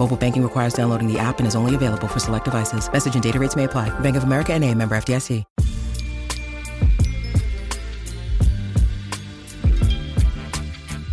Mobile banking requires downloading the app and is only available for select devices. Message and data rates may apply. Bank of America and a member FDIC.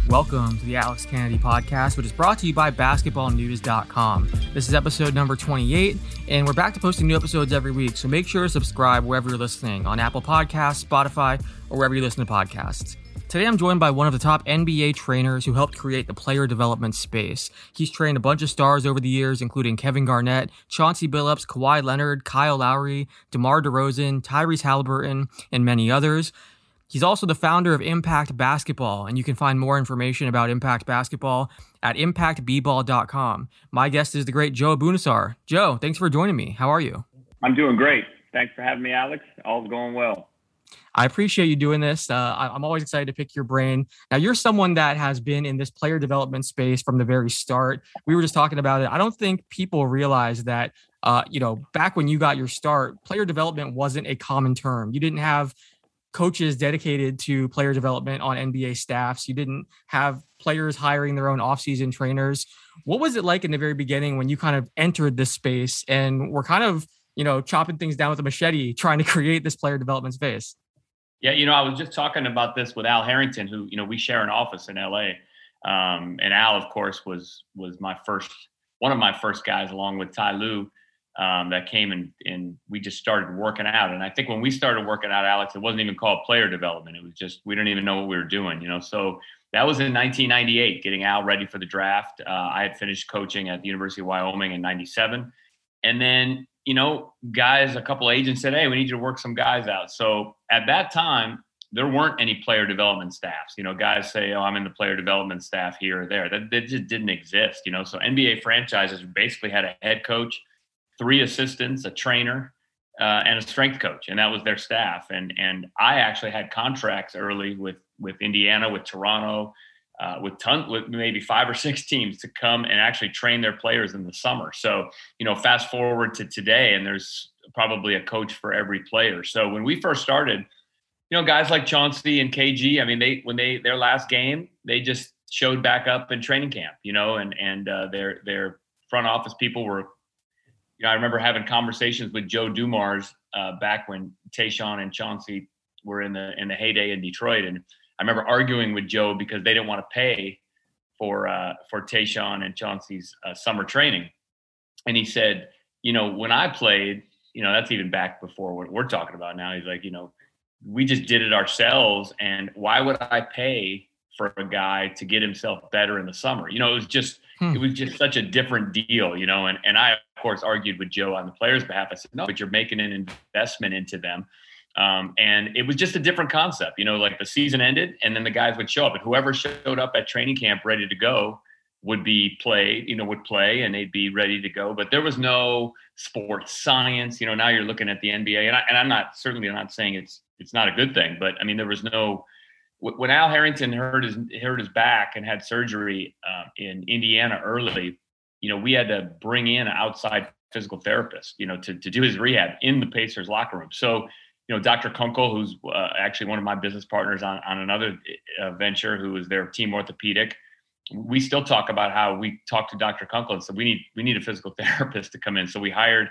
Welcome to the Alex Kennedy podcast, which is brought to you by basketballnews.com. This is episode number 28, and we're back to posting new episodes every week. So make sure to subscribe wherever you're listening on Apple Podcasts, Spotify, or wherever you listen to podcasts. Today, I'm joined by one of the top NBA trainers who helped create the player development space. He's trained a bunch of stars over the years, including Kevin Garnett, Chauncey Billups, Kawhi Leonard, Kyle Lowry, DeMar DeRozan, Tyrese Haliburton, and many others. He's also the founder of Impact Basketball, and you can find more information about Impact Basketball at impactbball.com. My guest is the great Joe Abunassar. Joe, thanks for joining me. How are you? I'm doing great. Thanks for having me, Alex. All's going well. I appreciate you doing this. Uh, I- I'm always excited to pick your brain. Now, you're someone that has been in this player development space from the very start. We were just talking about it. I don't think people realize that, uh, you know, back when you got your start, player development wasn't a common term. You didn't have coaches dedicated to player development on NBA staffs. You didn't have players hiring their own offseason trainers. What was it like in the very beginning when you kind of entered this space and were kind of, you know, chopping things down with a machete, trying to create this player development space? Yeah, you know, I was just talking about this with Al Harrington, who you know we share an office in LA, um, and Al, of course, was was my first one of my first guys, along with Ty Lue, um, that came and and we just started working out. And I think when we started working out, Alex, it wasn't even called player development. It was just we didn't even know what we were doing, you know. So that was in 1998, getting Al ready for the draft. Uh, I had finished coaching at the University of Wyoming in '97, and then you know, guys, a couple agents said, "Hey, we need you to work some guys out." So at that time, there weren't any player development staffs. You know, guys say, "Oh, I'm in the player development staff here or there." That, that just didn't exist. You know, so NBA franchises basically had a head coach, three assistants, a trainer, uh, and a strength coach, and that was their staff. And and I actually had contracts early with with Indiana, with Toronto, uh, with ton with maybe five or six teams to come and actually train their players in the summer. So you know, fast forward to today, and there's probably a coach for every player. So when we first started, you know, guys like Chauncey and KG, I mean, they when they their last game, they just showed back up in training camp, you know, and and uh, their their front office people were, you know, I remember having conversations with Joe Dumars uh, back when Tayshaun and Chauncey were in the in the heyday in Detroit, and I remember arguing with Joe because they didn't want to pay for uh, for Tayshaun and Chauncey's uh, summer training, and he said, you know, when I played, you know, that's even back before what we're talking about now. He's like, you know, we just did it ourselves, and why would I pay for a guy to get himself better in the summer? You know, it was just Hmm. it was just such a different deal, you know. And and I of course argued with Joe on the players' behalf. I said, no, but you're making an investment into them. Um, and it was just a different concept, you know, like the season ended and then the guys would show up and whoever showed up at training camp ready to go would be played, you know, would play and they'd be ready to go. But there was no sports science, you know, now you're looking at the NBA and, I, and I'm not certainly not saying it's, it's not a good thing, but I mean, there was no, when Al Harrington hurt his, hurt his back and had surgery uh, in Indiana early, you know, we had to bring in an outside physical therapist, you know, to, to do his rehab in the Pacers locker room. So, you know, Dr. Kunkel, who's uh, actually one of my business partners on, on another uh, venture, who is their team orthopedic. We still talk about how we talked to Dr. Kunkel and said we need we need a physical therapist to come in. So we hired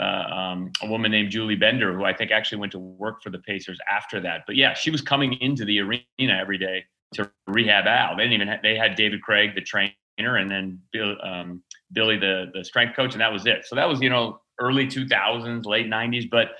uh, um, a woman named Julie Bender, who I think actually went to work for the Pacers after that. But yeah, she was coming into the arena every day to rehab Al. They didn't even have, they had David Craig, the trainer, and then Bill, um, Billy, the the strength coach, and that was it. So that was you know early 2000s, late 90s, but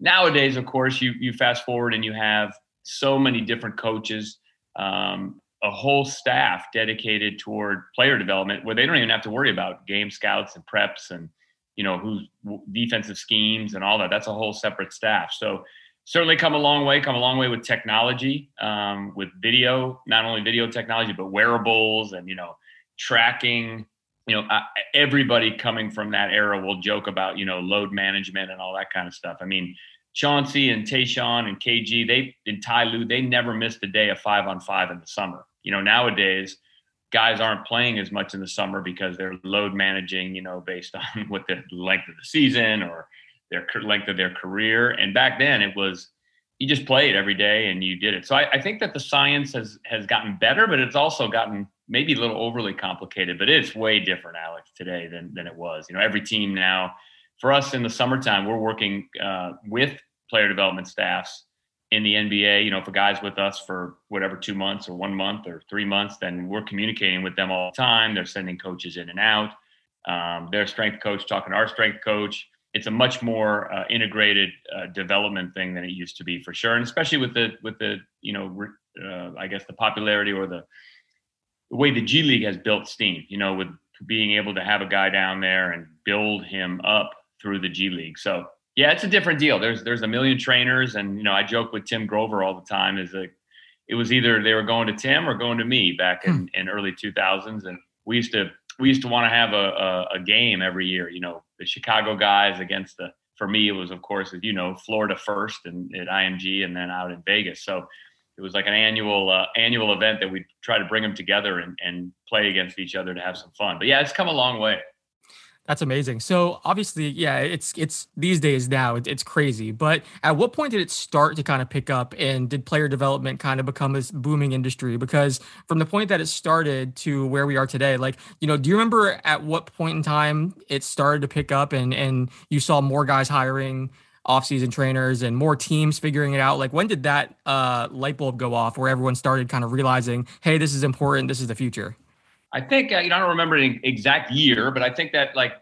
nowadays, of course, you you fast forward and you have so many different coaches, um, a whole staff dedicated toward player development, where they don't even have to worry about game scouts and preps and you know who's defensive schemes and all that. That's a whole separate staff. So certainly come a long way. Come a long way with technology, um, with video, not only video technology but wearables and you know tracking you know, everybody coming from that era will joke about, you know, load management and all that kind of stuff. I mean, Chauncey and Tayshaun and KG, they in Ty Lue, they never missed a day of five on five in the summer. You know, nowadays guys aren't playing as much in the summer because they're load managing, you know, based on what the length of the season or their length of their career. And back then it was you just played every day and you did it. So I, I think that the science has has gotten better, but it's also gotten maybe a little overly complicated, but it's way different, Alex, today than than it was. You know, every team now, for us in the summertime, we're working uh, with player development staffs in the NBA. You know, for guys with us for whatever two months or one month or three months, then we're communicating with them all the time. They're sending coaches in and out. Um, their strength coach talking to our strength coach. It's a much more uh, integrated uh, development thing than it used to be, for sure, and especially with the with the you know uh, I guess the popularity or the the way the G League has built steam, you know, with being able to have a guy down there and build him up through the G League. So yeah, it's a different deal. There's there's a million trainers, and you know, I joke with Tim Grover all the time. Is that it was either they were going to Tim or going to me back in, hmm. in early 2000s, and we used to we used to want to have a, a, a game every year. You know, the Chicago guys against the. For me, it was of course, as you know, Florida first and at IMG, and then out in Vegas. So it was like an annual uh, annual event that we try to bring them together and, and play against each other to have some fun. But yeah, it's come a long way. That's amazing. So obviously, yeah, it's it's these days now it's, crazy. But at what point did it start to kind of pick up, and did player development kind of become this booming industry? Because from the point that it started to where we are today, like you know, do you remember at what point in time it started to pick up, and and you saw more guys hiring off-season trainers and more teams figuring it out. Like when did that uh, light bulb go off where everyone started kind of realizing hey this is important this is the future? I think uh, you know i don't remember an exact year but i think that like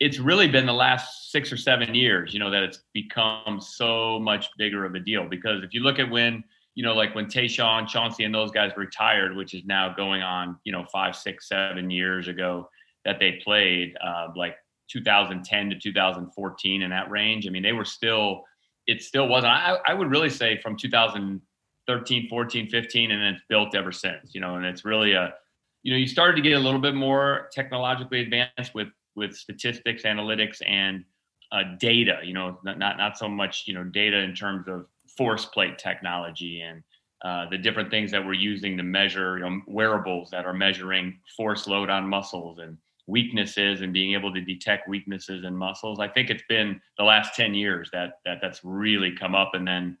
it's really been the last six or seven years you know that it's become so much bigger of a deal. Because if you look at when you know like when Tayshaun, Chauncey and those guys retired which is now going on you know five six seven years ago that they played uh, like 2010 to 2014 in that range. I mean, they were still, it still wasn't. I, I would really say from 2013, 14, 15, and it's built ever since, you know, and it's really a, you know, you started to get a little bit more technologically advanced with, with statistics, analytics, and uh, data, you know, not, not, not so much, you know, data in terms of force plate technology and uh, the different things that we're using to measure, you know, wearables that are measuring force load on muscles and, weaknesses and being able to detect weaknesses in muscles. I think it's been the last 10 years that that that's really come up. And then,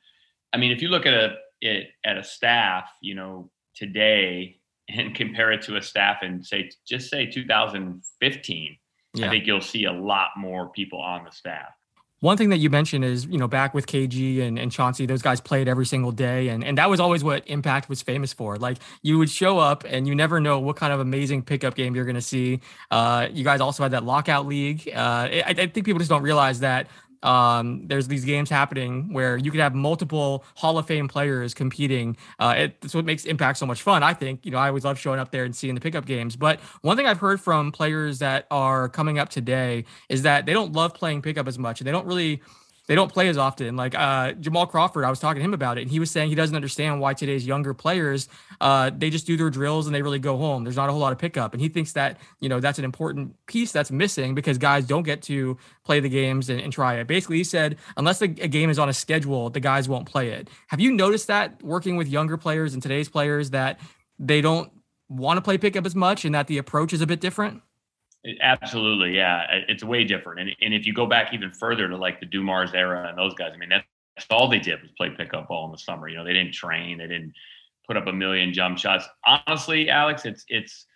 I mean, if you look at a it at a staff, you know, today and compare it to a staff in say just say 2015, yeah. I think you'll see a lot more people on the staff. One thing that you mentioned is, you know, back with KG and, and Chauncey, those guys played every single day. And, and that was always what Impact was famous for. Like you would show up and you never know what kind of amazing pickup game you're going to see. Uh, you guys also had that lockout league. Uh, I, I think people just don't realize that um, there's these games happening where you could have multiple Hall of Fame players competing. Uh, it's what makes Impact so much fun. I think you know I always love showing up there and seeing the pickup games. But one thing I've heard from players that are coming up today is that they don't love playing pickup as much. And they don't really they don't play as often. Like uh, Jamal Crawford, I was talking to him about it, and he was saying he doesn't understand why today's younger players uh, they just do their drills and they really go home. There's not a whole lot of pickup, and he thinks that you know that's an important piece that's missing because guys don't get to play the games and, and try it. Basically, he said unless a game is on a schedule, the guys won't play it. Have you noticed that working with younger players and today's players that they don't want to play pickup as much and that the approach is a bit different? Absolutely, yeah. It's way different. And, and if you go back even further to like the Dumars era and those guys, I mean, that's, all they did was play pickup ball in the summer. You know, they didn't train, they didn't put up a million jump shots. Honestly, Alex, it's it's.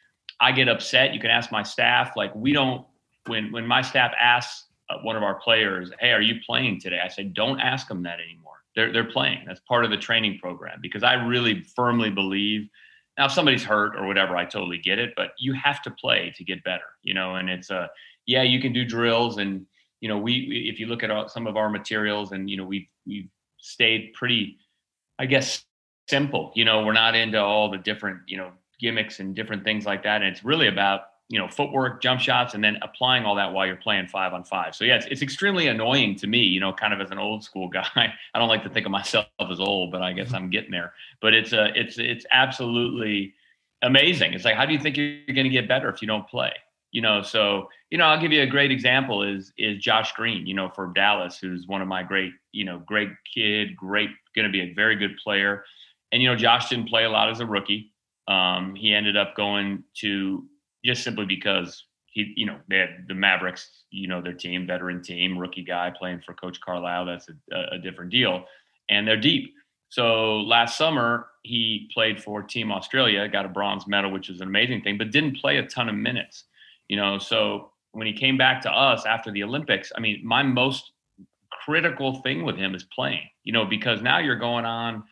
I get upset. You can ask my staff. Like we don't when when my staff asks uh, one of our players, "Hey, are you playing today?" I say, "Don't ask them that anymore. They're they're playing. That's part of the training program because I really firmly believe." Now, if somebody's hurt or whatever, I totally get it, but you have to play to get better, you know. And it's a yeah, you can do drills, and you know, we if you look at some of our materials, and you know, we've we've stayed pretty. I guess, simple. You know, we're not into all the different, you know, gimmicks and different things like that. And it's really about you know footwork, jump shots, and then applying all that while you're playing five on five. So yeah, it's, it's extremely annoying to me. You know, kind of as an old school guy. I don't like to think of myself as old, but I guess mm-hmm. I'm getting there. But it's a it's it's absolutely amazing. It's like how do you think you're going to get better if you don't play? You know, so you know, I'll give you a great example is is Josh Green. You know, for Dallas, who's one of my great you know great kid, great going to be a very good player. And you know, Josh didn't play a lot as a rookie. Um, he ended up going to just simply because he, you know, they had the Mavericks, you know, their team, veteran team, rookie guy playing for Coach Carlisle. That's a, a different deal, and they're deep. So last summer he played for Team Australia, got a bronze medal, which is an amazing thing, but didn't play a ton of minutes. You know, so when he came back to us after the Olympics, I mean, my most critical thing with him is playing. You know, because now you're going on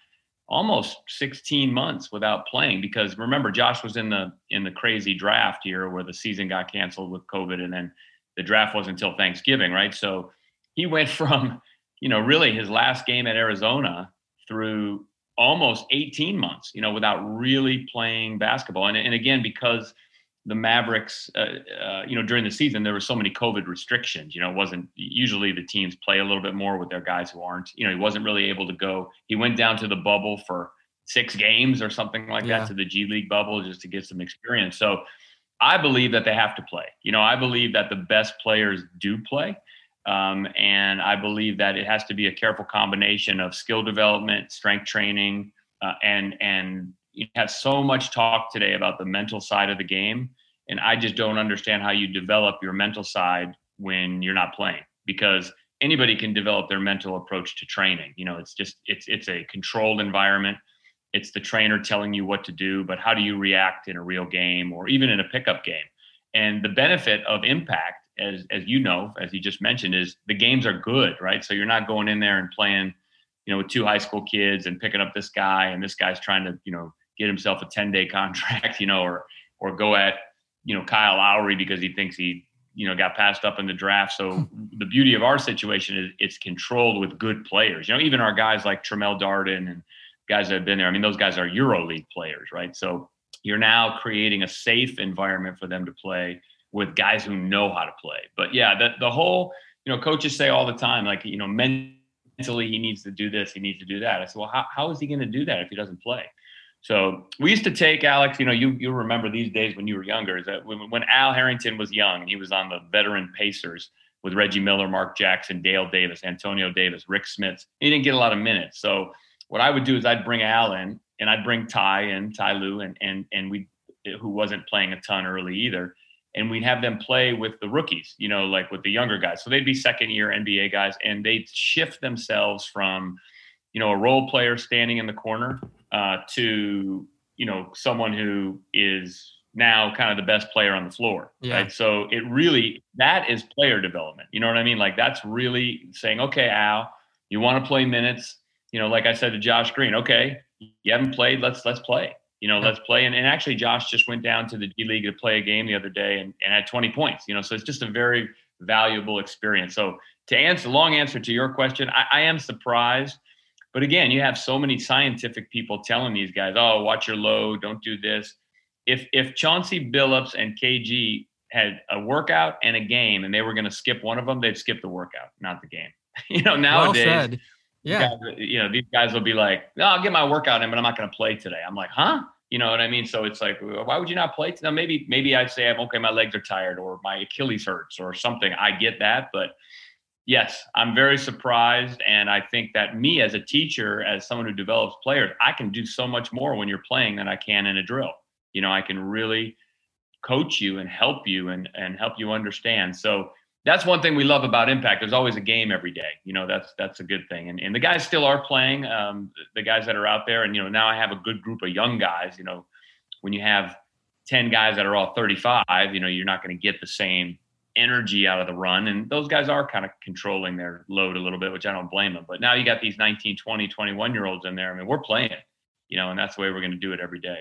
almost 16 months without playing because remember Josh was in the in the crazy draft year where the season got canceled with COVID and then the draft wasn't until Thanksgiving, right? So he went from, you know, really his last game at Arizona through almost 18 months, you know, without really playing basketball. And, and again, because the Mavericks, uh, uh, you know, during the season, there were so many COVID restrictions. You know, it wasn't usually the teams play a little bit more with their guys who aren't. You know, he wasn't really able to go. He went down to the bubble for six games or something like yeah. that to the G League bubble just to get some experience. So I believe that they have to play. You know, I believe that the best players do play. Um, and I believe that it has to be a careful combination of skill development, strength training, uh, and and you have so much talk today about the mental side of the game and i just don't understand how you develop your mental side when you're not playing because anybody can develop their mental approach to training. You know it's just it's it's a controlled environment. It's the trainer telling you what to do but how do you react in a real game or even in a pickup game? And the benefit of impact as as you know as you just mentioned is the games are good right? So you're not going in there and playing you know with two high school kids and picking up this guy and this guy's trying to you know get himself a 10 day contract, you know, or, or go at, you know, Kyle Lowry because he thinks he, you know, got passed up in the draft. So hmm. the beauty of our situation is it's controlled with good players. You know, even our guys like Tremmell Darden and guys that have been there. I mean, those guys are EuroLeague players, right? So you're now creating a safe environment for them to play with guys who know how to play. But yeah, the the whole, you know, coaches say all the time, like, you know, mentally he needs to do this, he needs to do that. I said, well, how, how is he going to do that if he doesn't play? So we used to take Alex. You know, you you remember these days when you were younger. Is that when, when Al Harrington was young, he was on the veteran Pacers with Reggie Miller, Mark Jackson, Dale Davis, Antonio Davis, Rick Smits. He didn't get a lot of minutes. So what I would do is I'd bring Al in, and I'd bring Ty and Ty Lue, and and and we who wasn't playing a ton early either. And we'd have them play with the rookies, you know, like with the younger guys. So they'd be second year NBA guys, and they'd shift themselves from, you know, a role player standing in the corner uh, to you know someone who is now kind of the best player on the floor. Yeah. Right. So it really that is player development. You know what I mean? Like that's really saying, okay, Al, you want to play minutes. You know, like I said to Josh Green, okay, you haven't played, let's let's play. You know, let's play. And, and actually Josh just went down to the D League to play a game the other day and, and had 20 points. You know, so it's just a very valuable experience. So to answer long answer to your question, I, I am surprised but again, you have so many scientific people telling these guys, "Oh, watch your load, don't do this." If if Chauncey Billups and KG had a workout and a game, and they were going to skip one of them, they'd skip the workout, not the game. you know, nowadays, well yeah, guys, you know, these guys will be like, "No, I'll get my workout in, but I'm not going to play today." I'm like, "Huh?" You know what I mean? So it's like, why would you not play? Now maybe maybe I'd say, "I'm okay, my legs are tired, or my Achilles hurts, or something." I get that, but yes, I'm very surprised. And I think that me as a teacher, as someone who develops players, I can do so much more when you're playing than I can in a drill. You know, I can really coach you and help you and, and help you understand. So that's one thing we love about impact. There's always a game every day. You know, that's, that's a good thing. And, and the guys still are playing, um, the guys that are out there. And, you know, now I have a good group of young guys, you know, when you have 10 guys that are all 35, you know, you're not going to get the same energy out of the run. And those guys are kind of controlling their load a little bit, which I don't blame them. But now you got these 19, 20, 21 year olds in there. I mean, we're playing, you know, and that's the way we're going to do it every day.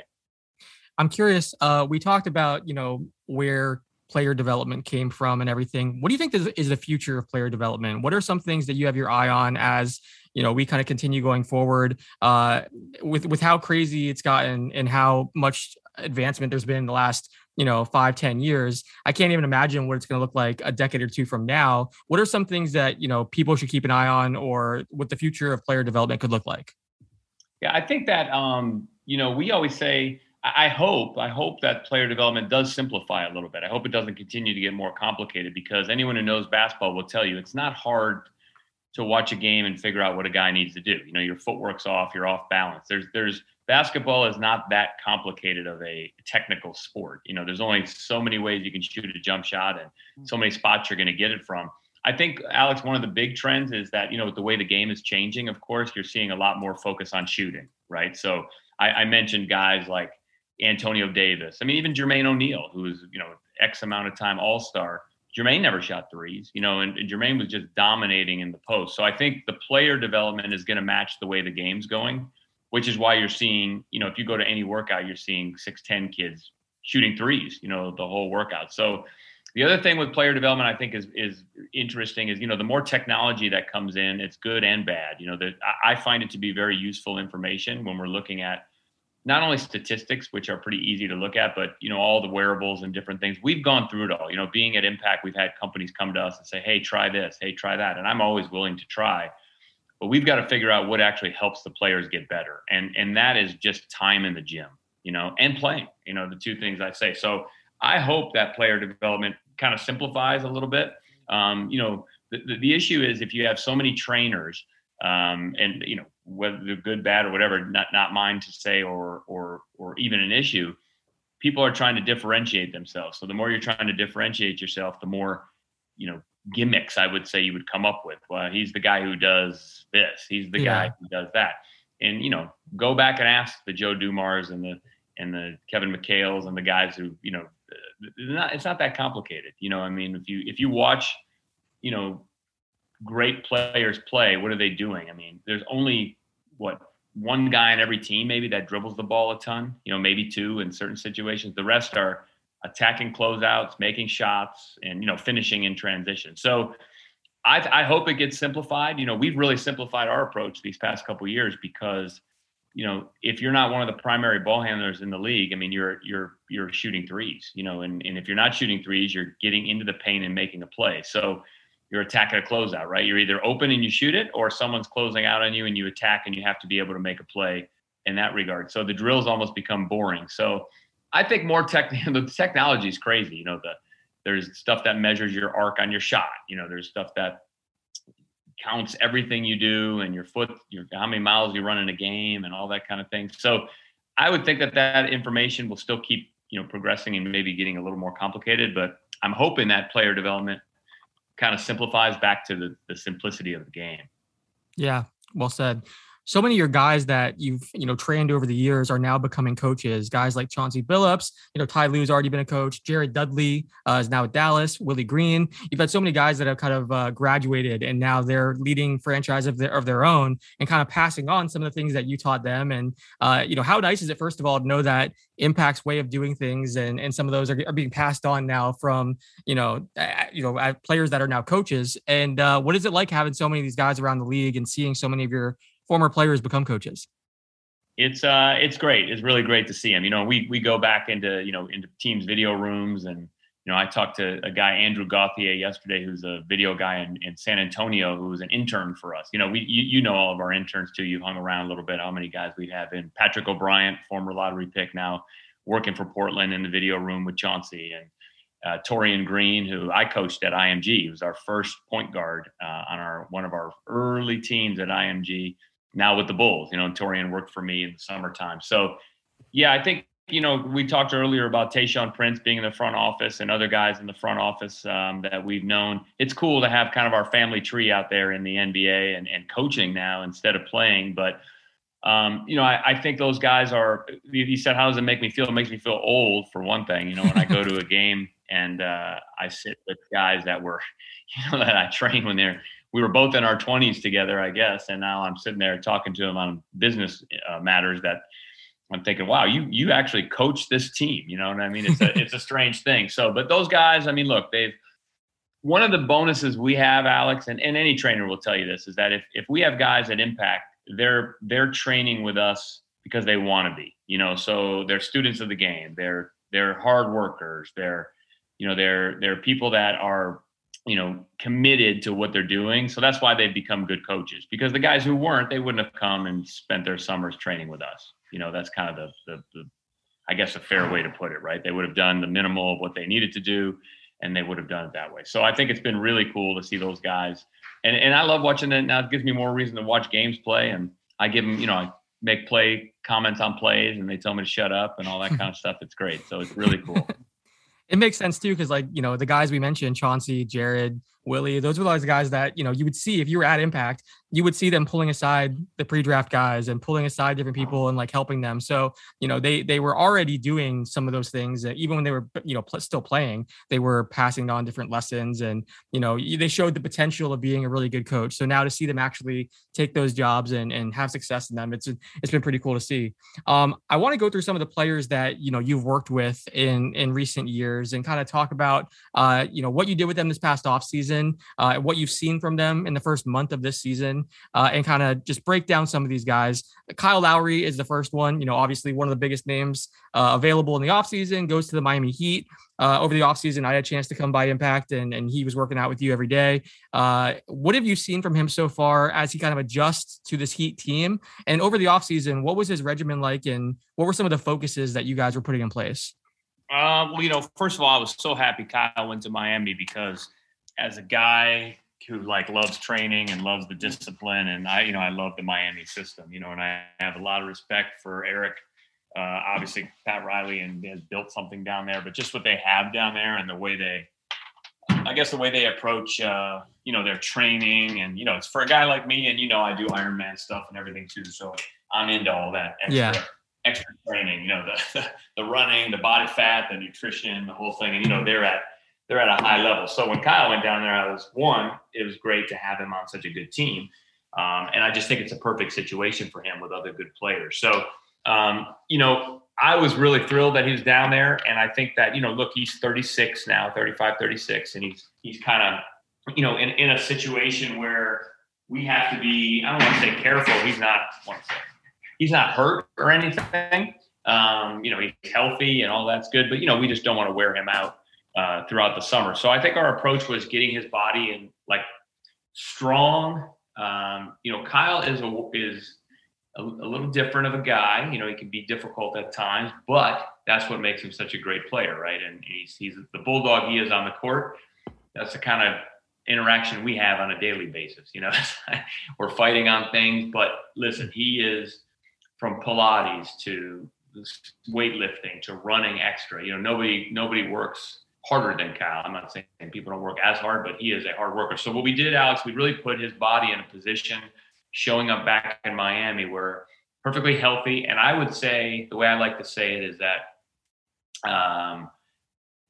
I'm curious. Uh, we talked about, you know, where player development came from and everything. What do you think is, is the future of player development? What are some things that you have your eye on as you know we kind of continue going forward uh, with with how crazy it's gotten and how much advancement there's been in the last you know five ten years i can't even imagine what it's going to look like a decade or two from now what are some things that you know people should keep an eye on or what the future of player development could look like yeah i think that um you know we always say I hope, I hope that player development does simplify a little bit. I hope it doesn't continue to get more complicated because anyone who knows basketball will tell you it's not hard to watch a game and figure out what a guy needs to do. You know, your footwork's off, you're off balance. There's there's basketball is not that complicated of a technical sport. You know, there's only so many ways you can shoot a jump shot and mm-hmm. so many spots you're going to get it from. I think Alex, one of the big trends is that you know with the way the game is changing. Of course, you're seeing a lot more focus on shooting, right? So I, I mentioned guys like Antonio Davis. I mean, even Jermaine O'Neal, who was you know X amount of time All Star. Jermaine never shot threes, you know, and, and Jermaine was just dominating in the post. So I think the player development is going to match the way the game's going which is why you're seeing, you know, if you go to any workout, you're seeing 6'10 kids shooting threes, you know, the whole workout. So the other thing with player development I think is is interesting is, you know, the more technology that comes in, it's good and bad. You know, that I find it to be very useful information when we're looking at not only statistics, which are pretty easy to look at, but you know, all the wearables and different things. We've gone through it all. You know, being at Impact, we've had companies come to us and say, Hey, try this, hey, try that. And I'm always willing to try but we've got to figure out what actually helps the players get better and and that is just time in the gym you know and playing you know the two things i say. So i hope that player development kind of simplifies a little bit. Um, you know the, the, the, issue is if you have so many trainers um, and you know whether they're good bad or whatever not not mine to say or or or even an issue people are trying to differentiate themselves. So the more you're trying to differentiate yourself the more you know gimmicks I would say you would come up with. Well, he's the guy who does this. He's the yeah. guy who does that. And you know, go back and ask the Joe Dumars and the and the Kevin McHale's and the guys who you know, it's not it's not that complicated. You know, I mean, if you if you watch, you know, great players play, what are they doing? I mean, there's only what one guy on every team maybe that dribbles the ball a ton. You know, maybe two in certain situations. The rest are attacking closeouts, making shots, and you know finishing in transition. So I, I hope it gets simplified. You know, we've really simplified our approach these past couple years because you know if you're not one of the primary ball handlers in the league, I mean you're you're you're shooting threes. You know, and and if you're not shooting threes, you're getting into the paint and making a play. So you're attacking a closeout, right? You're either open and you shoot it, or someone's closing out on you and you attack and you have to be able to make a play in that regard. So the drills almost become boring. So I think more tech. The technology is crazy. You know, the there's stuff that measures your arc on your shot. You know, there's stuff that counts everything you do and your foot, your how many miles you run in a game, and all that kind of thing. So, I would think that that information will still keep you know progressing and maybe getting a little more complicated. But I'm hoping that player development kind of simplifies back to the, the simplicity of the game. Yeah, well said so many of your guys that you've you know trained over the years are now becoming coaches. Guys like Chauncey Billups, you know Ty Lue's already been a coach. Jared Dudley uh, is now at Dallas. Willie Green. You've had so many guys that have kind of uh, graduated and now they're leading franchise of their of their own and kind of passing on some of the things that you taught them. And uh, you know how nice is it first of all to know that Impact's way of doing things and and some of those are, are being passed on now from you know you know players that are now coaches. And uh, what is it like having so many of these guys around the league and seeing so many of your former players become coaches? It's uh, it's great. It's really great to see him. You know, we we go back into you know into teams' video rooms, and you know, I talked to a guy Andrew Gauthier yesterday, who's a video guy in, in San Antonio, who was an intern for us. You know, we you, you know all of our interns too. You've hung around a little bit. How many guys we have in? Patrick O'Bryant, former lottery pick, now working for Portland in the video room with Chauncey, and uh, Taurean Green, who I coached at IMG. He was our first point guard uh, on our one of our early teams at IMG now with the Bulls. You know, and Taurean worked for me in the summertime. So, yeah, I think you know we talked earlier about Tayshaun Prince being in the front office and other guys in the front office um, that we've known. It's cool to have kind of our family tree out there in the NBA and, and coaching now instead of playing, but. Um, you know, I, I, think those guys are. You said, "How does it make me feel?" It makes me feel old, for one thing. You know, when I go to a game and uh, I sit with guys that were, you know, that I trained when they're we were both in our 20s together, I guess, and now I'm sitting there talking to him on business uh, matters that I'm thinking, wow, you you actually coach this team. You know what I mean? It's a it's a strange thing. So, but those guys, I mean, look, they've one of the bonuses we have, Alex, and, and any trainer will tell you this, is that if, if we have guys at Impact, they're they're training with us because they want to be, you know. So they're students of the game. They're they're hard workers. They're you know they're they're people that are you know committed to what they're doing. So that's why they've become good coaches. Because the guys who weren't, they wouldn't have come and spent their summers training with us. You know, that's kind of the the, the I guess a fair way to put it, right? They would have done the minimal of what they needed to do and they would have done it that way. So I think it's been really cool to see those guys. And and I love watching it now. It gives me more reason to watch games play. And I give them, you know, I make play comments on plays and they tell me to shut up and all that kind of stuff. It's great. So it's really cool. it makes sense too, because like, you know, the guys we mentioned, Chauncey, Jared, Willie, those were those guys that, you know, you would see if you were at impact, you would see them pulling aside the pre-draft guys and pulling aside different people and like helping them. So, you know, they they were already doing some of those things that even when they were, you know, pl- still playing, they were passing on different lessons and, you know, they showed the potential of being a really good coach. So now to see them actually take those jobs and, and have success in them, it's it's been pretty cool to see. Um, I want to go through some of the players that, you know, you've worked with in in recent years and kind of talk about uh, you know, what you did with them this past off season, uh, what you've seen from them in the first month of this season uh, and kind of just break down some of these guys. Kyle Lowry is the first one, you know, obviously one of the biggest names uh, available in the offseason, goes to the Miami Heat. Uh, over the offseason, I had a chance to come by Impact and, and he was working out with you every day. Uh, what have you seen from him so far as he kind of adjusts to this Heat team? And over the offseason, what was his regimen like and what were some of the focuses that you guys were putting in place? Uh, well, you know, first of all, I was so happy Kyle went to Miami because as a guy who like loves training and loves the discipline. And I, you know, I love the Miami system, you know, and I have a lot of respect for Eric. Uh, obviously, Pat Riley and has built something down there, but just what they have down there and the way they, I guess, the way they approach, uh, you know, their training and you know, it's for a guy like me, and you know, I do Ironman stuff and everything too, so I'm into all that extra, yeah. extra training. You know, the, the the running, the body fat, the nutrition, the whole thing, and you know, they're at they're at a high level. So when Kyle went down there, I was one, it was great to have him on such a good team. Um, and I just think it's a perfect situation for him with other good players. So, um, you know, I was really thrilled that he was down there. And I think that, you know, look, he's 36 now, 35, 36, and he's, he's kind of, you know, in, in a situation where we have to be, I don't want to say careful. He's not, he's not hurt or anything. Um, you know, he's healthy and all that's good, but, you know, we just don't want to wear him out uh, throughout the summer. So I think our approach was getting his body in like strong. Um, you know, Kyle is a, is a, a, little different of a guy. You know, he can be difficult at times, but that's what makes him such a great player, right? And he's he's the bulldog he is on the court. That's the kind of interaction we have on a daily basis. You know, we're fighting on things, but listen, he is from Pilates to weightlifting to running extra. You know, nobody nobody works harder than Kyle. I'm not saying people don't work as hard, but he is a hard worker. So what we did, Alex, we really put his body in a position, showing up back in Miami, where perfectly healthy. And I would say the way I like to say it is that, um,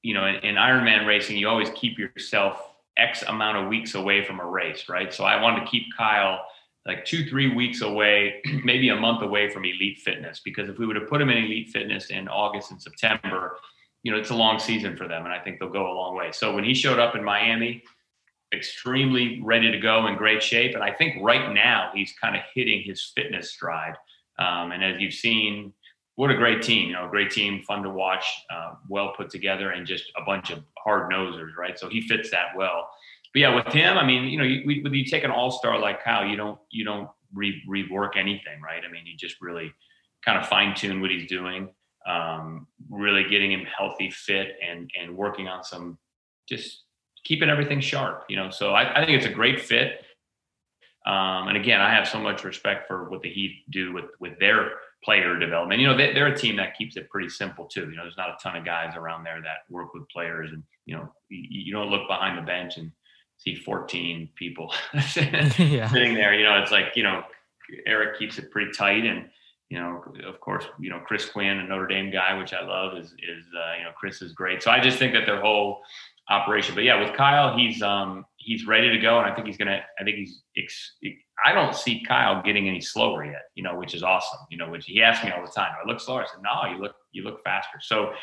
you know, in, in Ironman racing, you always keep yourself X amount of weeks away from a race, right? So I wanted to keep Kyle like two, three weeks away, maybe a month away from elite fitness, because if we would have put him in elite fitness in August and September, you know, it's a long season for them, and I think they'll go a long way. So when he showed up in Miami, extremely ready to go in great shape, and I think right now he's kind of hitting his fitness stride. Um, and as you've seen, what a great team! You know, a great team, fun to watch, uh, well put together, and just a bunch of hard nosers, right? So he fits that well. But yeah, with him, I mean, you know, you, you take an all star like Kyle, you don't you don't re- rework anything, right? I mean, you just really kind of fine tune what he's doing um, really getting him healthy, fit, and and working on some just keeping everything sharp. You know, so I, I think it's a great fit. Um, and again, I have so much respect for what the Heat do with with their player development. You know, they, are a team that keeps it pretty simple too. You know, there's not a ton of guys around there that work with players, and you know, you, you don't look behind the bench and see 14 people yeah. sitting there. You know, it's like you know, Eric keeps it pretty tight, and you know, of course, you know, Chris Quinn, a Notre Dame guy, which I love, is is uh, you know, Chris is great. So I just think that their whole operation. But yeah, with Kyle, he's um he's ready to go, and I think he's gonna. I think he's. I don't see Kyle getting any slower yet. You know, which is awesome. You know, which he asks me all the time. I look slower. I said, no, you look you look faster. So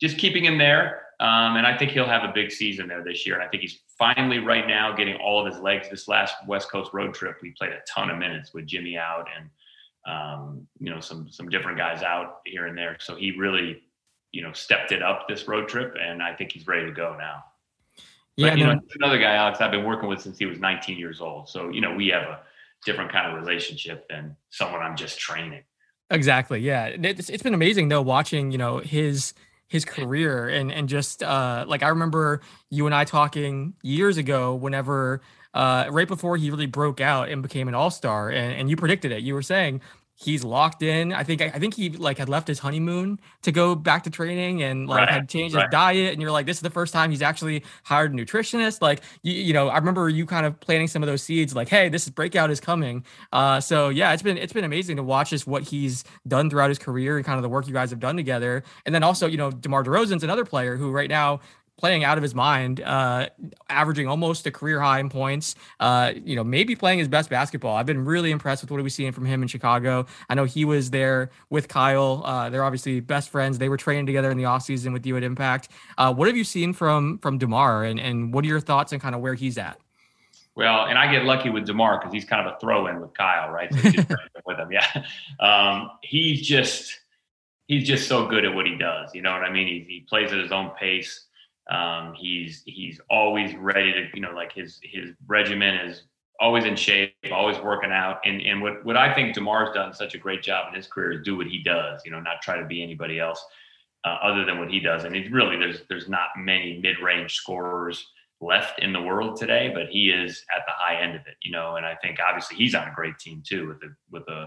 just keeping him there. Um, and I think he'll have a big season there this year. And I think he's finally right now getting all of his legs. This last West Coast road trip, we played a ton of minutes with Jimmy out and um, you know some some different guys out here and there. So he really you know stepped it up this road trip, and I think he's ready to go now. Yeah, but, you no. know another guy, Alex, I've been working with since he was 19 years old. So you know we have a different kind of relationship than someone I'm just training. Exactly. Yeah, it's, it's been amazing though watching you know his his career and and just uh like I remember you and I talking years ago whenever uh right before he really broke out and became an all-star and, and you predicted it you were saying he's locked in. I think I think he like had left his honeymoon to go back to training and like right, had changed right. his diet. And you're like, this is the first time he's actually hired a nutritionist. Like you, you know, I remember you kind of planting some of those seeds, like, hey, this breakout is coming. Uh, so yeah, it's been it's been amazing to watch just what he's done throughout his career and kind of the work you guys have done together. And then also, you know, DeMar DeRozan's another player who right now playing out of his mind, uh, averaging almost a career high in points. Uh, you know, maybe playing his best basketball. I've been really impressed with what we've seen from him in Chicago. I know he was there with Kyle. Uh, they're obviously best friends. They were training together in the offseason with you at Impact. Uh, what have you seen from from Demar, and and what are your thoughts on kind of where he's at? Well, and I get lucky with Demar because he's kind of a throw-in with Kyle, right? So with him, yeah. Um, he's just he's just so good at what he does. You know what I mean? He, he plays at his own pace. Um, he's he's always ready to you know like his his regimen is always in shape, always working out. And and what what I think Demar's done such a great job in his career is do what he does. You know, not try to be anybody else uh, other than what he does. And he's really there's there's not many mid range scorers left in the world today, but he is at the high end of it. You know, and I think obviously he's on a great team too with a with a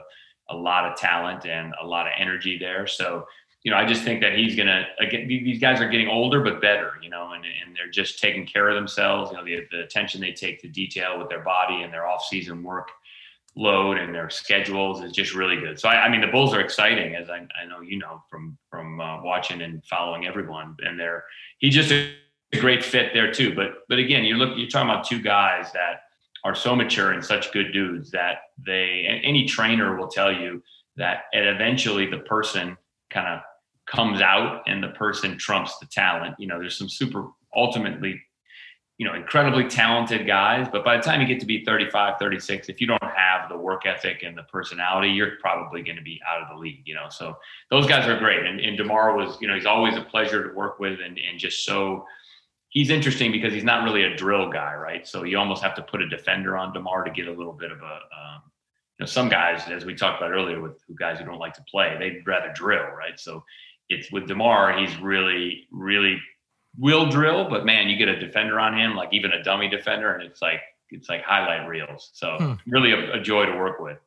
a lot of talent and a lot of energy there. So you know, I just think that he's gonna again. These guys are getting older but better, you know, and, and they're just taking care of themselves. You know, the, the attention they take to detail with their body and their off-season work load and their schedules is just really good. So I, I mean, the Bulls are exciting, as I, I know you know from from uh, watching and following everyone. And they're he's just a great fit there too. But but again, you look, you're talking about two guys that are so mature and such good dudes that they any trainer will tell you that eventually the person kind of comes out and the person trumps the talent. You know, there's some super ultimately, you know, incredibly talented guys, but by the time you get to be 35, 36, if you don't have the work ethic and the personality, you're probably going to be out of the league, you know. So those guys are great. And, and DeMar was, you know, he's always a pleasure to work with and, and just so he's interesting because he's not really a drill guy, right? So you almost have to put a defender on DeMar to get a little bit of a, um, you know, some guys, as we talked about earlier, with guys who don't like to play, they'd rather drill, right? So it's with Demar, he's really, really will drill, but man, you get a defender on him, like even a dummy defender, and it's like it's like highlight reels. So hmm. really a, a, joy to work with.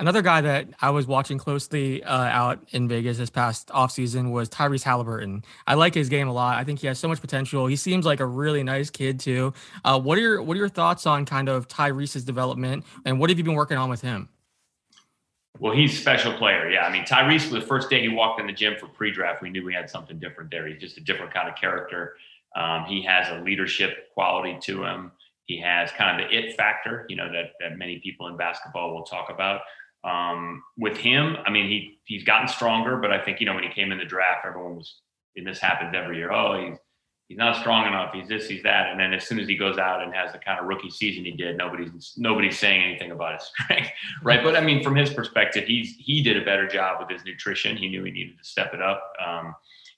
Another guy that I was watching closely uh, out in Vegas this past offseason was Tyrese Haliburton. I like his game a lot. I think he has so much potential. He seems like a really nice kid too. Uh, what are your what are your thoughts on kind of Tyrese's development and what have you been working on with him? Well, he's a special player. Yeah. I mean, Tyrese, the first day he walked in the gym for pre draft, we knew we had something different there. He's just a different kind of character. Um, he has a leadership quality to him. He has kind of the it factor, you know, that, that many people in basketball will talk about. Um, with him, I mean, he he's gotten stronger, but I think, you know, when he came in the draft, everyone was, and this happens every year. Oh, he's he's not strong enough. He's this, he's that. And then as soon as he goes out and has the kind of rookie season he did, nobody's nobody's saying anything about his strength, right? But I mean, from his perspective, he's he did a better job with his nutrition. He knew he needed to step it up. Um,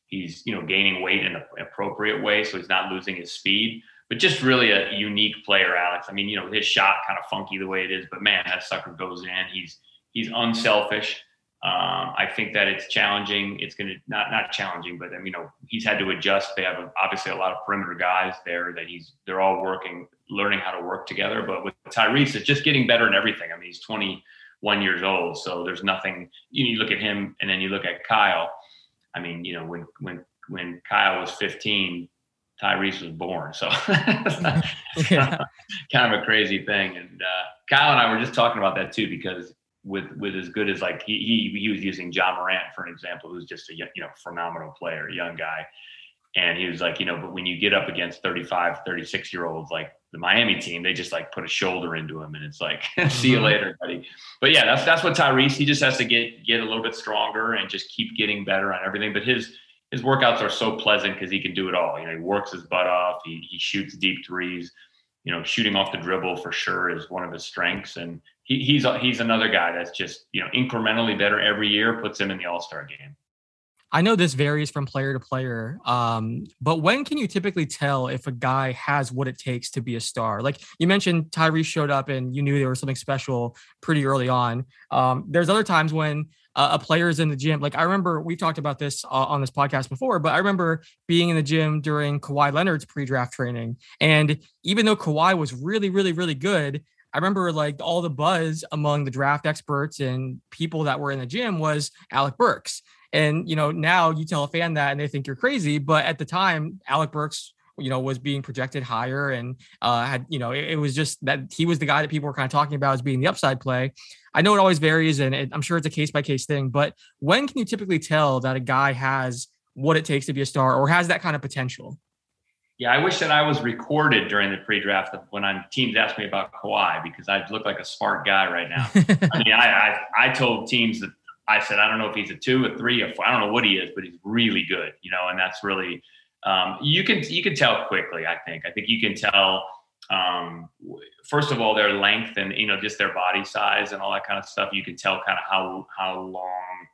he's you know gaining weight in an appropriate way, so he's not losing his speed. But just really a unique player, Alex. I mean, you know, his shot kind of funky the way it is, but man, that sucker goes in. He's he's unselfish. Um, I think that it's challenging. It's going to not not challenging, but I mean, you know he's had to adjust. They have a, obviously a lot of perimeter guys there that he's they're all working, learning how to work together. But with Tyrese, it's just getting better in everything. I mean, he's 21 years old, so there's nothing. You, know, you look at him, and then you look at Kyle. I mean, you know, when when when Kyle was 15, Tyrese was born. So yeah. kind of a crazy thing. And uh, Kyle and I were just talking about that too, because with with as good as like he he, he was using Ja Morant for an example, who's just a you know phenomenal player, young guy. And he was like, you know, but when you get up against 35, 36 year olds like the Miami team, they just like put a shoulder into him and it's like, see you mm-hmm. later, buddy. But yeah, that's that's what Tyrese, he just has to get get a little bit stronger and just keep getting better on everything. But his his workouts are so pleasant because he can do it all. You know, he works his butt off. He he shoots deep threes. You know, shooting off the dribble for sure is one of his strengths, and he, he's he's another guy that's just you know incrementally better every year. Puts him in the All Star game. I know this varies from player to player, um, but when can you typically tell if a guy has what it takes to be a star? Like you mentioned, Tyree showed up and you knew there was something special pretty early on. Um, there's other times when uh, a player is in the gym. Like I remember we talked about this uh, on this podcast before, but I remember being in the gym during Kawhi Leonard's pre-draft training, and even though Kawhi was really, really, really good, I remember like all the buzz among the draft experts and people that were in the gym was Alec Burks. And you know, now you tell a fan that and they think you're crazy, but at the time, Alec Burks you know was being projected higher and uh had you know it, it, was just that he was the guy that people were kind of talking about as being the upside play I know it always varies, and it, I'm sure it's a case by case thing. But when can you typically tell that a guy has what it takes to be a star, or has that kind of potential? Yeah, I wish that I was recorded during the pre-draft when I'm, teams ask me about Kawhi because I look like a smart guy right now. I mean, I, I I told teams that I said I don't know if he's a two, a three, a four. I don't know what he is, but he's really good, you know, and that's really um, you can you can tell quickly. I think I think you can tell um, first of all, their length and you know just their body size and all that kind of stuff. You can tell kind of how how long.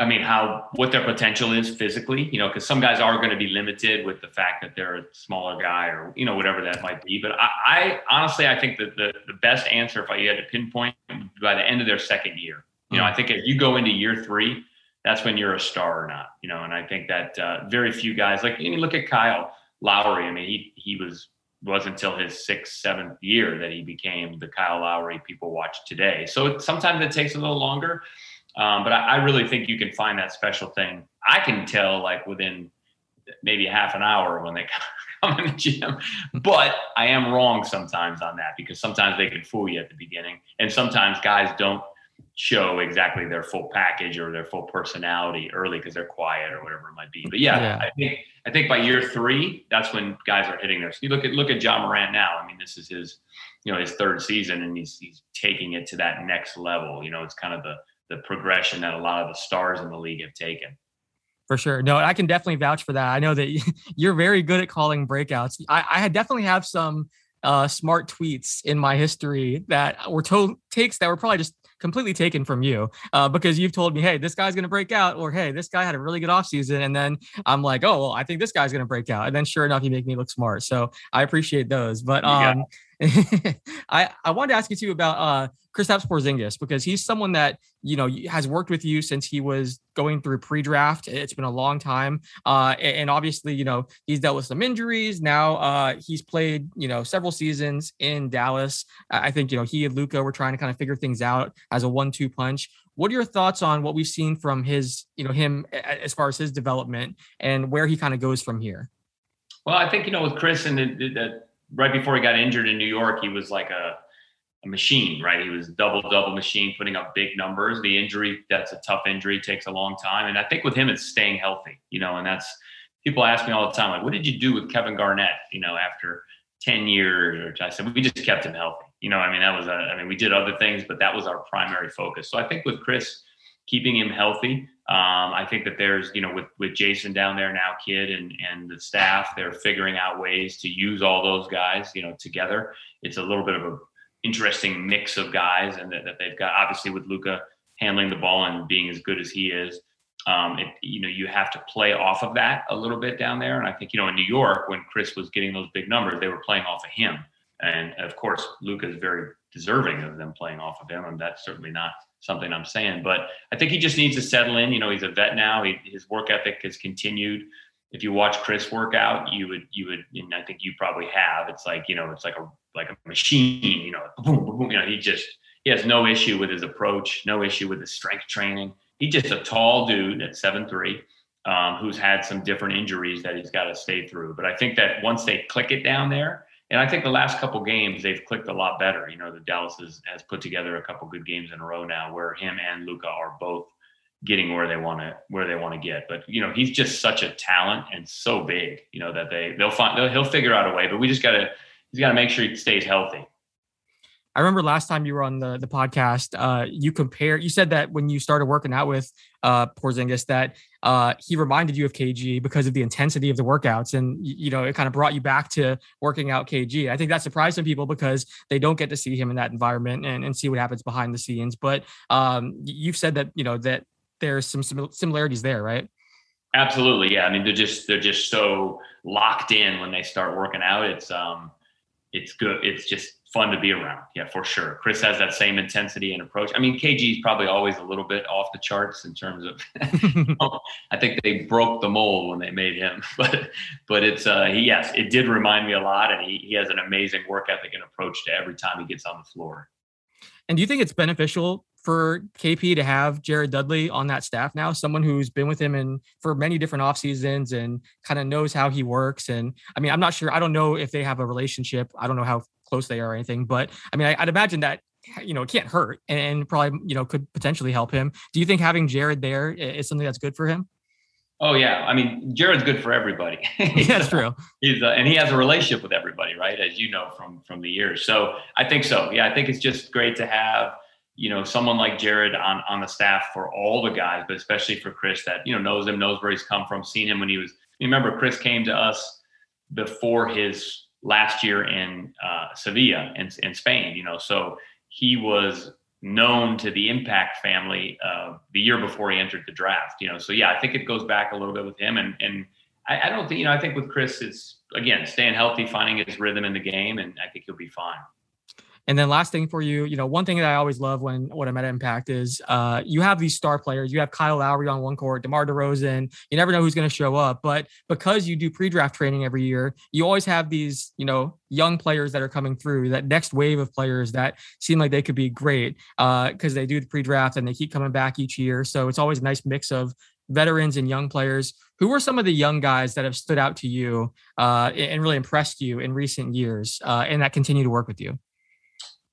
I mean, how what their potential is physically, you know, because some guys are going to be limited with the fact that they're a smaller guy or you know whatever that might be. But I, I honestly, I think that the the best answer, if I had to pinpoint, by the end of their second year, you know, I think if you go into year three, that's when you're a star or not, you know. And I think that uh, very few guys like you look at Kyle Lowry. I mean, he he was wasn't until his sixth, seventh year that he became the Kyle Lowry people watch today. So sometimes it takes a little longer, um, but I, I, really think you can find that special thing. I can tell like within maybe half an hour when they come in the gym, but I am wrong sometimes on that because sometimes they can fool you at the beginning, and sometimes guys don't show exactly their full package or their full personality early because they're quiet or whatever it might be. But yeah, yeah, I think I think by year three, that's when guys are hitting their. You look at look at Ja Morant now. I mean, this is his you know his third season, and he's he's taking it to that next level. You know, it's kind of the the progression that a lot of the stars in the league have taken. For sure. No, I can definitely vouch for that. I know that you're very good at calling breakouts. I, I definitely have some uh, smart tweets in my history that were told takes that were probably just completely taken from you uh, because you've told me, hey, this guy's going to break out, or hey, this guy had a really good offseason. And then I'm like, oh, well, I think this guy's going to break out. And then sure enough, you make me look smart. So I appreciate those. But um, I, I wanted to ask you too about uh, Kristaps Porzingis because he's someone that you know has worked with you since he was going through pre-draft. It's been a long time, uh, and obviously you know he's dealt with some injuries. Now uh, he's played you know several seasons in Dallas. I think you know he and Luka were trying to kind of figure things out as a one-two punch. What are your thoughts on what we've seen from his you know him as far as his development and where he kind of goes from here? Well, I think you know with Chris and the, right before he got injured in New York, he was like a a machine, right? He was double double machine, putting up big numbers. The injury, that's a tough injury, takes a long time. And I think with him, it's staying healthy, you know. And that's people ask me all the time, like, what did you do with Kevin Garnett, you know, after ten years? Or I said we just kept him healthy. You know, I mean, that was a, I mean, we did other things, but that was our primary focus. So I think with Chris, keeping him healthy. Um, I think that there's, you know, with with Jason down there now, Kidd and and the staff, they're figuring out ways to use all those guys, you know, together. It's a little bit of a interesting mix of guys, and that, that they've got obviously with Luka handling the ball and being as good as he is. Um, it, you know, you have to play off of that a little bit down there. And I think, you know, in New York, when Chris was getting those big numbers, they were playing off of him. And of course, Luka is very deserving of them playing off of him. And that's certainly not something I'm saying. But I think he just needs to settle in. You know, he's a vet now. He, his work ethic has continued. If you watch Chris work out, you would, you would, and I think you probably have. It's like, you know, it's like a like a machine. You know, boom, boom, boom. You know, he just he has no issue with his approach, no issue with his strength training. He's just a tall dude at seven three, um, who's had some different injuries that he's got to stay through. But I think that once they click it down there, and I think the last couple games they've clicked a lot better. You know, the Dallas has, has put together a couple good games in a row now, where him and Luka are both getting where they want to where they want to get. But you know, he's just such a talent and so big. You know that they they'll find they'll, he'll figure out a way. But we just got to he's got to make sure he stays healthy. I remember last time you were on the the podcast, uh, you compare. You said that when you started working out with uh, Porzingis, that uh, he reminded you of KG because of the intensity of the workouts, and you know it kind of brought you back to working out KG. I think that surprised some people because they don't get to see him in that environment and, and see what happens behind the scenes. But um, you've said that you know that there's some similarities there, right? Absolutely, yeah. I mean, they're just they're just so locked in when they start working out. It's um, it's good. It's just fun to be around. Yeah, for sure. Chris has that same intensity and approach. I mean, KG is probably always a little bit off the charts in terms of. I think they broke the mold when they made him, but but it's uh, he yes, it did remind me a lot, and he he has an amazing work ethic and approach to every time he gets on the floor. And do you think it's beneficial for KP to have Jared Dudley on that staff now, someone who's been with him in for many different off seasons and kind of knows how he works. And I mean, I'm not sure. I don't know if they have a relationship. I don't know how close they are or anything, but I mean, I, would imagine that you know it can't hurt and probably you know could potentially help him. Do you think having Jared there is something that's good for him? Oh yeah, I mean Jared's good for everybody. that's true. He's uh, and he has a relationship with everybody, right? As you know from from the years. So I think so. Yeah, I think it's just great to have you know, someone like Jared on on the staff for all the guys, but especially for Chris that you know knows him, knows where he's come from, seen him when he was. remember, Chris came to us before his last year in uh, Sevilla in, in Spain. You know, so he was known to the Impact family uh, the year before he entered the draft. You know, so yeah, I think it goes back a little bit with him, and and I, I don't think you know, I think with Chris, it's again staying healthy, finding his rhythm in the game, and I think he'll be fine. And then last thing for you, you know, one thing that I always love when when I'm at Impact is uh, you have these star players. You have Kyle Lowry on one court, DeMar DeRozan. You never know who's going to show up, but because you do pre-draft training every year, you always have these, you know, young players that are coming through. That next wave of players that seem like they could be great because uh, they do the pre-draft and they keep coming back each year. So it's always a nice mix of veterans and young players. Who are some of the young guys that have stood out to you uh, and really impressed you in recent years, uh, and that continue to work with you?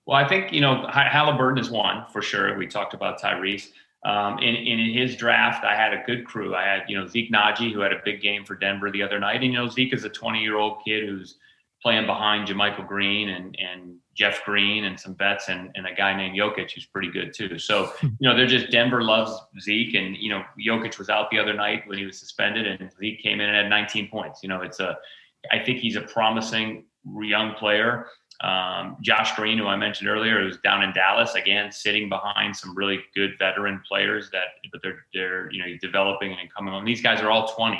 Well, I think you know Haliburton is one for sure. We talked about Tyrese. Um, in, in his draft, I had a good crew. I had you know Zeke Nnaji, who had a big game for Denver the other night, and you know Zeke is a 20 year old kid who's playing behind JaMychal Green and and Jeff Green and some vets and, and a guy named Jokic who's pretty good too. So you know they're just Denver loves Zeke, and you know Jokic was out the other night when he was suspended, and Zeke came in and had 19 points. You know it's a I think he's a promising young player. Um, Josh Green, who I mentioned earlier, who's down in Dallas again, sitting behind some really good veteran players that, but they're they're you know developing and coming on. These guys are all 20.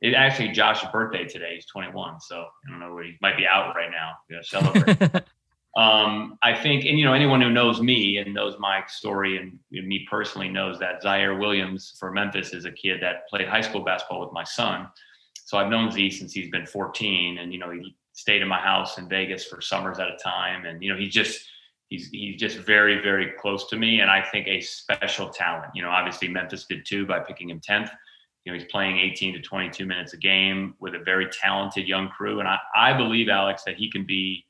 It actually Josh's birthday today. He's 21, so I don't know where he might be out right now. Know, celebrate. um, I think, and you know, anyone who knows me and knows my story and you know, me personally knows that Ziaire Williams for Memphis is a kid that played high school basketball with my son. So I've known Z since he's been 14, and you know he stayed in my house in Vegas for summers at a time. And, you know, he's just, he's, he's just very, very close to me. And I think a special talent, you know, obviously Memphis did too by picking him 10th. You know, he's playing 18 to 22 minutes a game with a very talented young crew. And I, I believe, Alex, that he can be,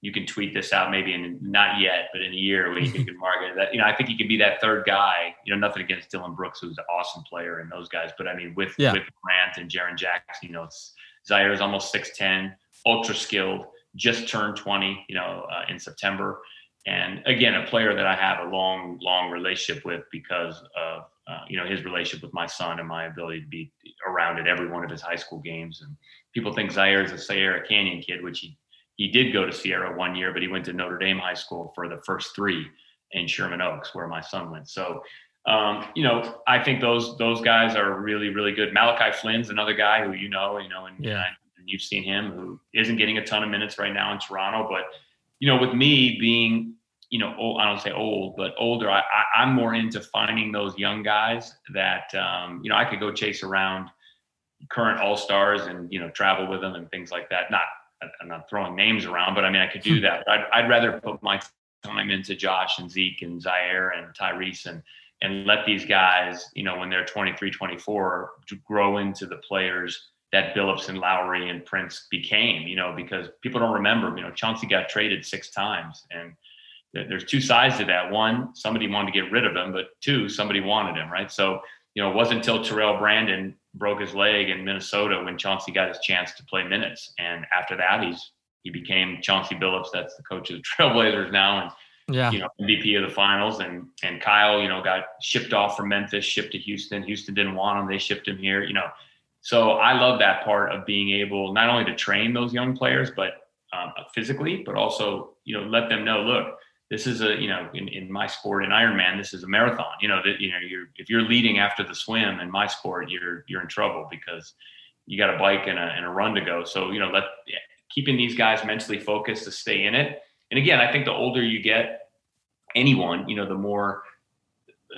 you can tweet this out maybe in not yet, but in a year when you can market that, you know, I think he can be that third guy, you know, nothing against Dillon Brooks, who's an awesome player and those guys, but I mean, with, yeah. with Grant and Jaren Jackson, you know, it's Ziaire is almost 6'10, ultra skilled, just turned 20, you know, uh, in September. And again, a player that I have a long, long relationship with because of, uh, you know, his relationship with my son and my ability to be around at every one of his high school games. And people think Ziaire is a Sierra Canyon kid, which he, he did go to Sierra one year, but he went to Notre Dame High School for the first three in Sherman Oaks, where my son went. So, um, you know, I think those those guys are really, really good. Malachi Flynn's another guy who you know, you know, and, yeah. You've seen him who isn't getting a ton of minutes right now in Toronto. But you know, with me being you know, old, I don't say old, but older, I, I, am more into finding those young guys that um, you know I could go chase around current all stars and you know travel with them and things like that. Not I'm not throwing names around, but I mean I could do hmm. that. I'd, I'd rather put my time into Josh and Zeke and Ziaire and Tyrese and and let these guys, you know, when they're 23, 24, grow into the players that Billups and Lowry and Prince became, you know, because people don't remember, you know, Chauncey got traded six times and there's two sides to that. One, somebody wanted to get rid of him, but two, somebody wanted him, right? So, you know, it wasn't until Terrell Brandon broke his leg in Minnesota when Chauncey got his chance to play minutes. And after that, he's he became Chauncey Billups. That's the coach of the Trailblazers now, and yeah. you know MVP of the finals. And and Kyle, you know, got shipped off from Memphis, shipped to Houston. Houston didn't want him; they shipped him here. You know, so I love that part of being able not only to train those young players, but um, physically, but also you know let them know, look, this is a you know in, in my sport in Ironman, this is a marathon. You know that you know you're if you're leading after the swim in my sport, you're you're in trouble because you got a bike and a, and a run to go. So you know let keeping these guys mentally focused to stay in it. And again, I think the older you get, anyone, you know, the more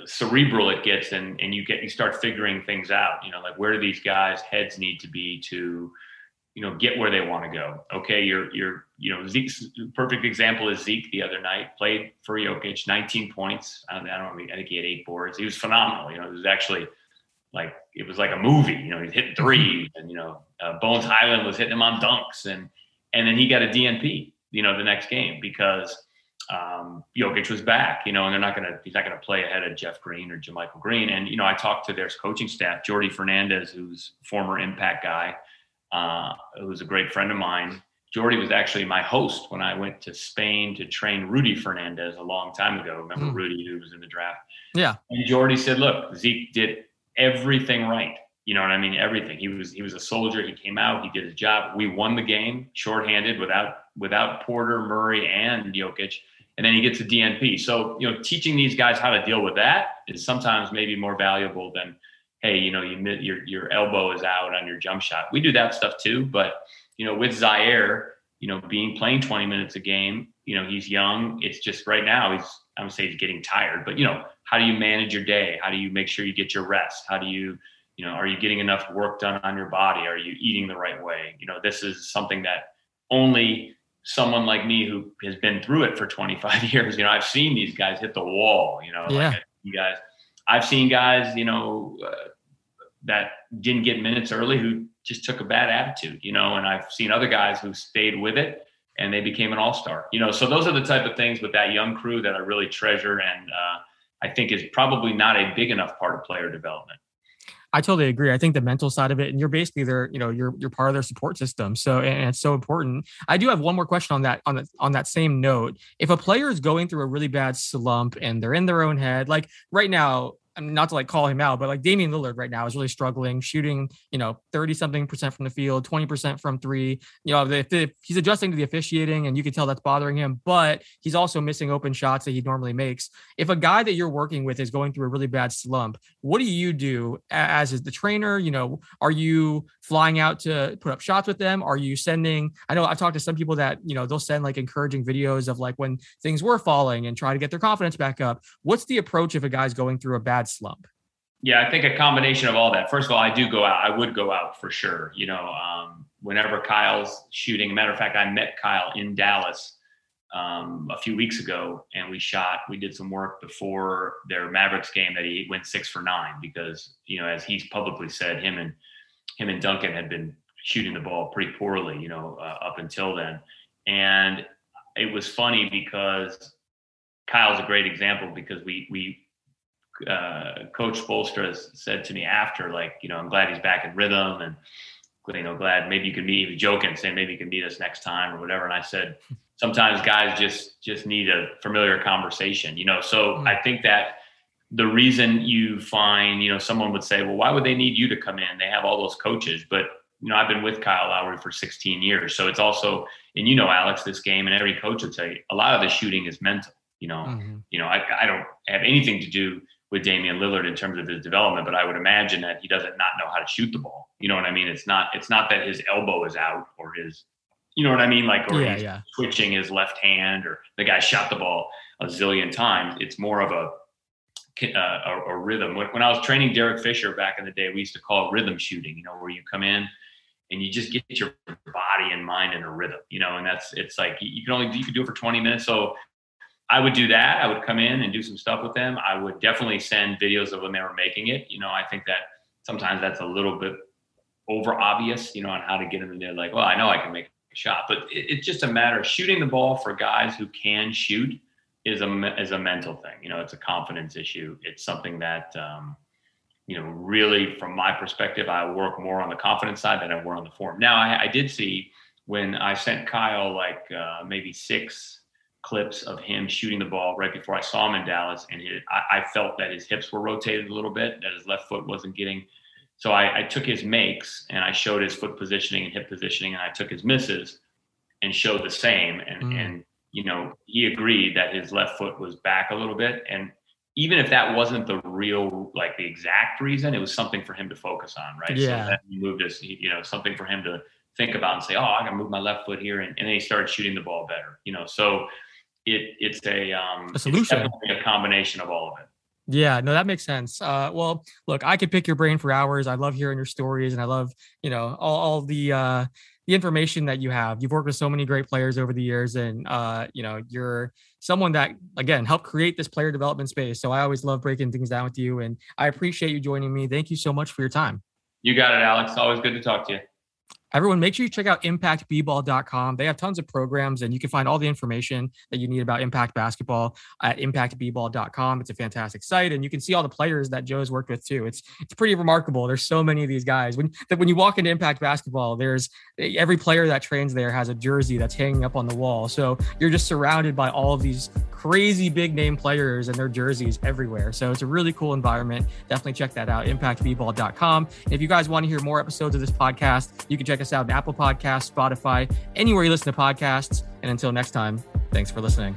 cerebral it gets and and you get you start figuring things out you know like where do these guys heads need to be to you know get where they want to go? Okay you're you're you know zeke's perfect example is zeke the other night played for Jokic 19 points. I don't, I don't know i think he had eight boards. He was phenomenal you know it was actually like it was like a movie you know he's hitting threes and you know uh, Bones Hyland was hitting him on dunks and and then he got a dnp you know the next game because um, Jokic was back, you know, and they're not going to, he's not going to play ahead of Jeff Green or JaMychal Green. And, you know, I talked to their coaching staff, Jordi Fernandez, who's former impact guy, uh, who's a great friend of mine. Jordi was actually my host when I went to Spain to train Rudy Fernandez a long time ago. Remember mm. Rudy, who was in the draft? Yeah. And Jordi said, look, Zeke did everything right. You know what I mean? Everything. He was he was a soldier. He came out. He did his job. We won the game shorthanded without without Porter, Murray, and Jokic and then he gets a DNP. So, you know, teaching these guys how to deal with that is sometimes maybe more valuable than, hey, you know, you your your elbow is out on your jump shot. We do that stuff too, but you know, with Ziaire, you know, being playing 20 minutes a game, you know, he's young. It's just right now he's I would say he's getting tired, but you know, how do you manage your day? How do you make sure you get your rest? How do you, you know, are you getting enough work done on your body? Are you eating the right way? You know, this is something that only someone like me who has been through it for 25 years, you know, I've seen these guys hit the wall, you know, yeah. like you guys, I've seen guys, you know, uh, that didn't get minutes early who just took a bad attitude, you know, and I've seen other guys who stayed with it and they became an all-star, you know, so those are the type of things with that young crew that I really treasure. And uh, I think is probably not a big enough part of player development. I totally agree. I think the mental side of it, and you're basically their, you know, you're you're part of their support system. So and it's so important. I do have one more question on that on that on that same note. If a player is going through a really bad slump and they're in their own head, like right now, not to like call him out, but like Damian Lillard right now is really struggling, shooting, you know, 30 something percent from the field, 20% from three. You know, if, if he's adjusting to the officiating and you can tell that's bothering him, but he's also missing open shots that he normally makes. If a guy that you're working with is going through a really bad slump, what do you do as is the trainer? You know, are you flying out to put up shots with them? Are you sending, I know I've talked to some people that, you know, they'll send like encouraging videos of like when things were falling and try to get their confidence back up. What's the approach if a guy's going through a bad slump? Yeah, I think a combination of all that. First of all, I do go out. I would go out for sure. You know, um, whenever Kyle's shooting. matter of fact, I met Kyle in Dallas um, a few weeks ago, and we shot. We did some work before their Mavericks game that he went six for nine because you know, as he's publicly said, him and him and Duncan had been shooting the ball pretty poorly. You know, uh, up until then, and it was funny because Kyle's a great example because we we uh, Coach Spoelstra said to me after, like, you know, I'm glad he's back in rhythm and, you know, glad maybe you can meet, he was joking, saying maybe you can meet us next time or whatever. And I said, sometimes guys just, just need a familiar conversation, you know? So mm-hmm. I think that the reason you find, you know, someone would say, well, why would they need you to come in? They have all those coaches, but you know, I've been with Kyle Lowry for 16 years. So it's also, and you know, Alex, this game and every coach would say a lot of the shooting is mental, you know, mm-hmm. you know, I, I don't have anything to do with Damian Lillard in terms of his development, but I would imagine that he doesn't not know how to shoot the ball. You know what I mean? It's not it's not that his elbow is out or his you know what I mean? Like or yeah, he's yeah. twitching his left hand or the guy shot the ball a zillion times. It's more of a a, a, rhythm. When, when I was training Derek Fisher back in the day, we used to call it rhythm shooting. You know, where you come in and you just get your body and mind in a rhythm. You know, and that's it's like you can only you can do it for 20 minutes. So I would do that. I would come in and do some stuff with them. I would definitely send videos of when they were making it. You know, I think that sometimes that's a little bit over obvious, you know, on how to get them in there. Like, well, I know I can make a shot, but it, it's just a matter of shooting the ball for guys who can shoot is a is a mental thing. You know, it's a confidence issue. It's something that um, you know really, from my perspective, I work more on the confidence side than I work on the form. Now, I, I did see when I sent Kyle like uh, maybe six clips of him shooting the ball right before I saw him in Dallas, and he, I, I, felt that his hips were rotated a little bit, that his left foot wasn't getting. So I, I, took his makes and I showed his foot positioning and hip positioning, and I took his misses and showed the same. And mm. and you know he agreed that his left foot was back a little bit, and even if that wasn't the real like the exact reason, it was something for him to focus on, right? Yeah. So he moved us, you know, something for him to think about and say, oh, I got to move my left foot here, and, and then he started shooting the ball better, you know. So it it's a um a solution, a combination of all of it. Yeah, no, that makes sense. Uh, well, look, I could pick your brain for hours. I love hearing your stories, and I love, you know, all, all the uh, the information that you have. You've worked with so many great players over the years, and uh, you know, you're someone that again helped create this player development space. So I always love breaking things down with you, and I appreciate you joining me. Thank you so much for your time. You got it, Alex. Always good to talk to you everyone make sure you check out impactbball.com they have tons of programs and you can find all the information that you need about impact basketball at impactbball.com it's a fantastic site and you can see all the players that joe's worked with too. It's it's pretty remarkable. There's so many of these guys. When that when you walk into impact basketball there's every player that trains there has a jersey that's hanging up on the wall. So you're just surrounded by all of these crazy big name players and their jerseys everywhere. So it's a really cool environment. Definitely check that out impactbball.com if you guys want to hear more episodes of this podcast you can check us out on Apple Podcasts, Spotify, anywhere you listen to podcasts. And until next time, thanks for listening.